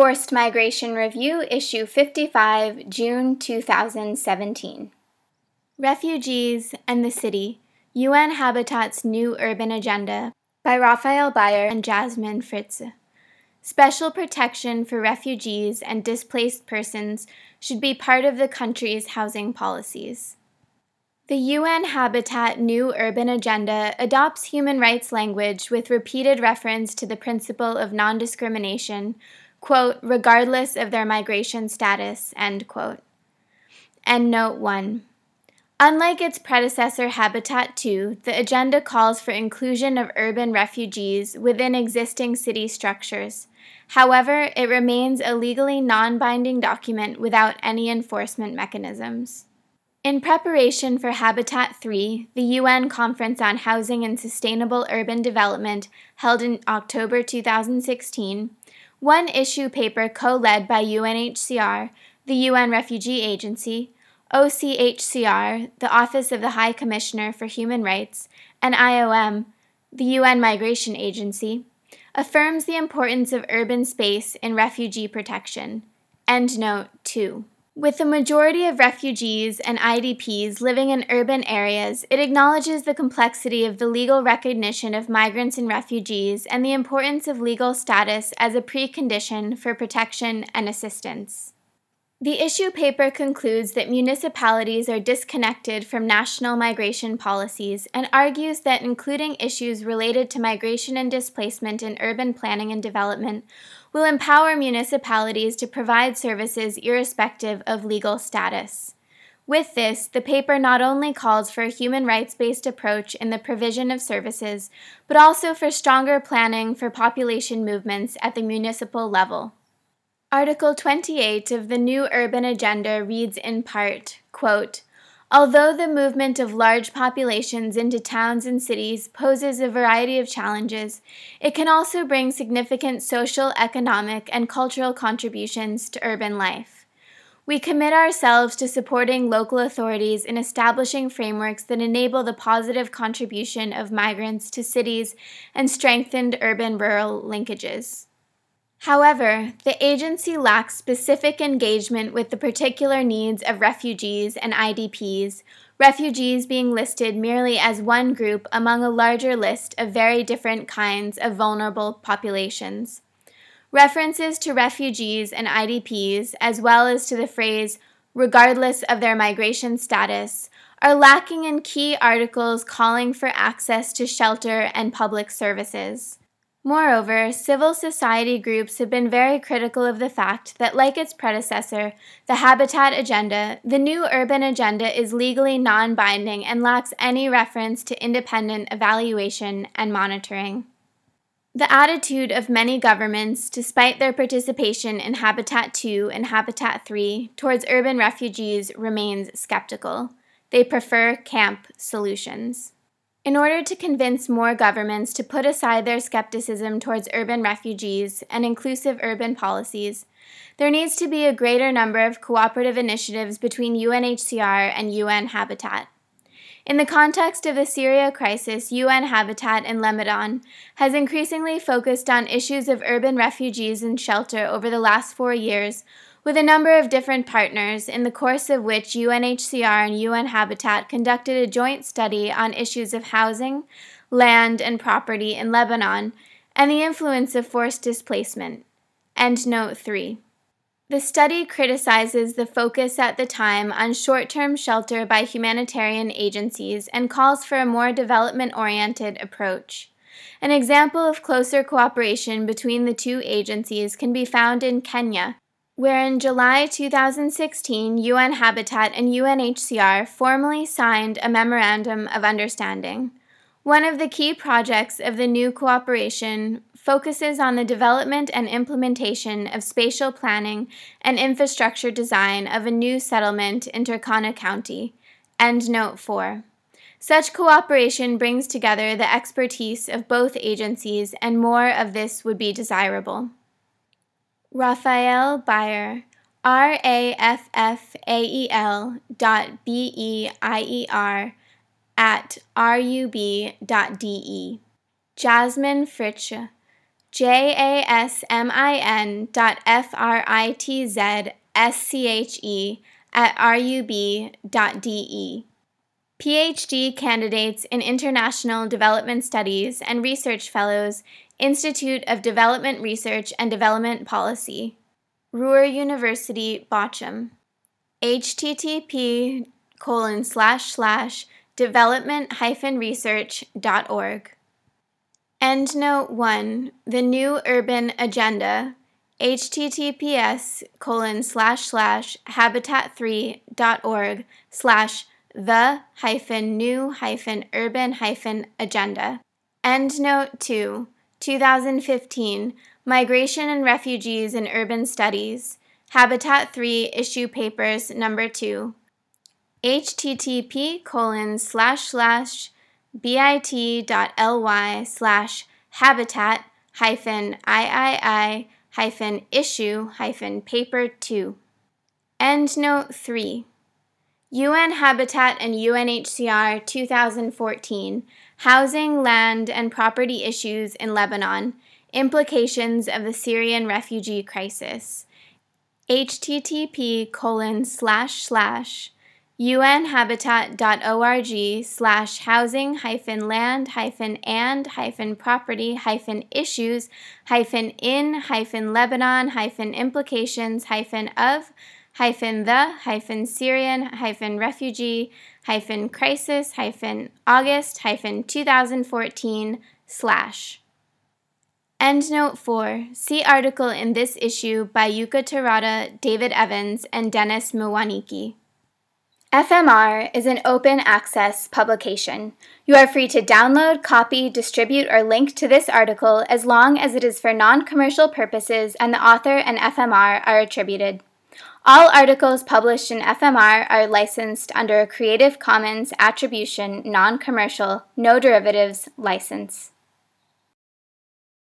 Forced Migration Review, Issue 55, June 2017. Refugees and the City UN Habitat's New Urban Agenda by Raffael Beier and Jasmin Fritzsche. Special protection for refugees and displaced persons should be part of the country's housing policies. The UN Habitat New Urban Agenda adopts human rights language with repeated reference to the principle of non discrimination quote, regardless of their migration status, end quote. End note 1. Unlike its predecessor Habitat 2, the agenda calls for inclusion of urban refugees within existing city structures. However, it remains a legally non binding document without any enforcement mechanisms. In preparation for Habitat 3, the UN Conference on Housing and Sustainable Urban Development, held in October 2016, one issue paper co led by UNHCR, the UN Refugee Agency, OHCHR, the Office of the High Commissioner for Human Rights, and IOM, the UN Migration Agency, affirms the importance of urban space in refugee protection. End note 2. With the majority of refugees and IDPs living in urban areas, it acknowledges the complexity of the legal recognition of migrants and refugees and the importance of legal status as a precondition for protection and assistance. The issue paper concludes that municipalities are disconnected from national migration policies and argues that including issues related to migration and displacement in urban planning and development will empower municipalities to provide services irrespective of legal status. With this, the paper not only calls for a human rights based approach in the provision of services, but also for stronger planning for population movements at the municipal level. Article 28 of the new urban agenda reads in part, quote, Although the movement of large populations into towns and cities poses a variety of challenges, it can also bring significant social, economic, and cultural contributions to urban life. We commit ourselves to supporting local authorities in establishing frameworks that enable the positive contribution of migrants to cities and strengthened urban rural linkages. However, the agency lacks specific engagement with the particular needs of refugees and IDPs, refugees being listed merely as one group among a larger list of very different kinds of vulnerable populations. References to refugees and IDPs, as well as to the phrase, regardless of their migration status, are lacking in key articles calling for access to shelter and public services. Moreover, civil society groups have been very critical of the fact that, like its predecessor, the Habitat Agenda, the new urban agenda is legally non binding and lacks any reference to independent evaluation and monitoring. The attitude of many governments, despite their participation in Habitat 2 and Habitat 3 towards urban refugees, remains skeptical. They prefer camp solutions. In order to convince more governments to put aside their skepticism towards urban refugees and inclusive urban policies, there needs to be a greater number of cooperative initiatives between UNHCR and UN Habitat. In the context of the Syria crisis, UN Habitat in Lebanon has increasingly focused on issues of urban refugees and shelter over the last four years with a number of different partners, in the course of which UNHCR and UN Habitat conducted a joint study on issues of housing, land, and property in Lebanon and the influence of forced displacement. End note 3. The study criticizes the focus at the time on short term shelter by humanitarian agencies and calls for a more development oriented approach. An example of closer cooperation between the two agencies can be found in Kenya, where in July 2016, UN Habitat and UNHCR formally signed a Memorandum of Understanding. One of the key projects of the new cooperation focuses on the development and implementation of spatial planning and infrastructure design of a new settlement in Turkana County. End note 4. Such cooperation brings together the expertise of both agencies, and more of this would be desirable. Raffael Beier, R A F F A E L dot B E I E R at R U B dot D E. Jasmin Fritzsche, J A S M I N dot F R I T Z S C H E at rub.de. PhD candidates in International Development Studies and Research Fellows, Institute of Development Research and Development Policy, Ruhr University, Bochum. http colon slash slash development hyphen research dot org. Endnote 1 The New Urban Agenda https colon slash slash habitat3.org slash the hyphen new hyphen urban hyphen agenda. Endnote 2 2015 Migration and Refugees in Urban Studies Habitat 3 Issue Papers Number 2 http colon slash slash bit.ly slash habitat hyphen iii hyphen issue hyphen paper 2. Endnote 3. UN Habitat and UNHCR 2014 Housing, Land, and Property Issues in Lebanon Implications of the Syrian Refugee Crisis. http colon slash slash unhabitat.org slash housing hyphen land hyphen and hyphen property hyphen issues hyphen in hyphen Lebanon hyphen implications hyphen of hyphen the hyphen Syrian hyphen refugee hyphen crisis hyphen August hyphen 2014 slash. Endnote 4. See article in this issue by Yuka Terada, David Evans, and Dennis Mwaniki. FMR is an open access publication. You are free to download, copy, distribute, or link to this article as long as it is for non commercial purposes and the author and FMR are attributed. All articles published in FMR are licensed under a Creative Commons Attribution Non Commercial No Derivatives license.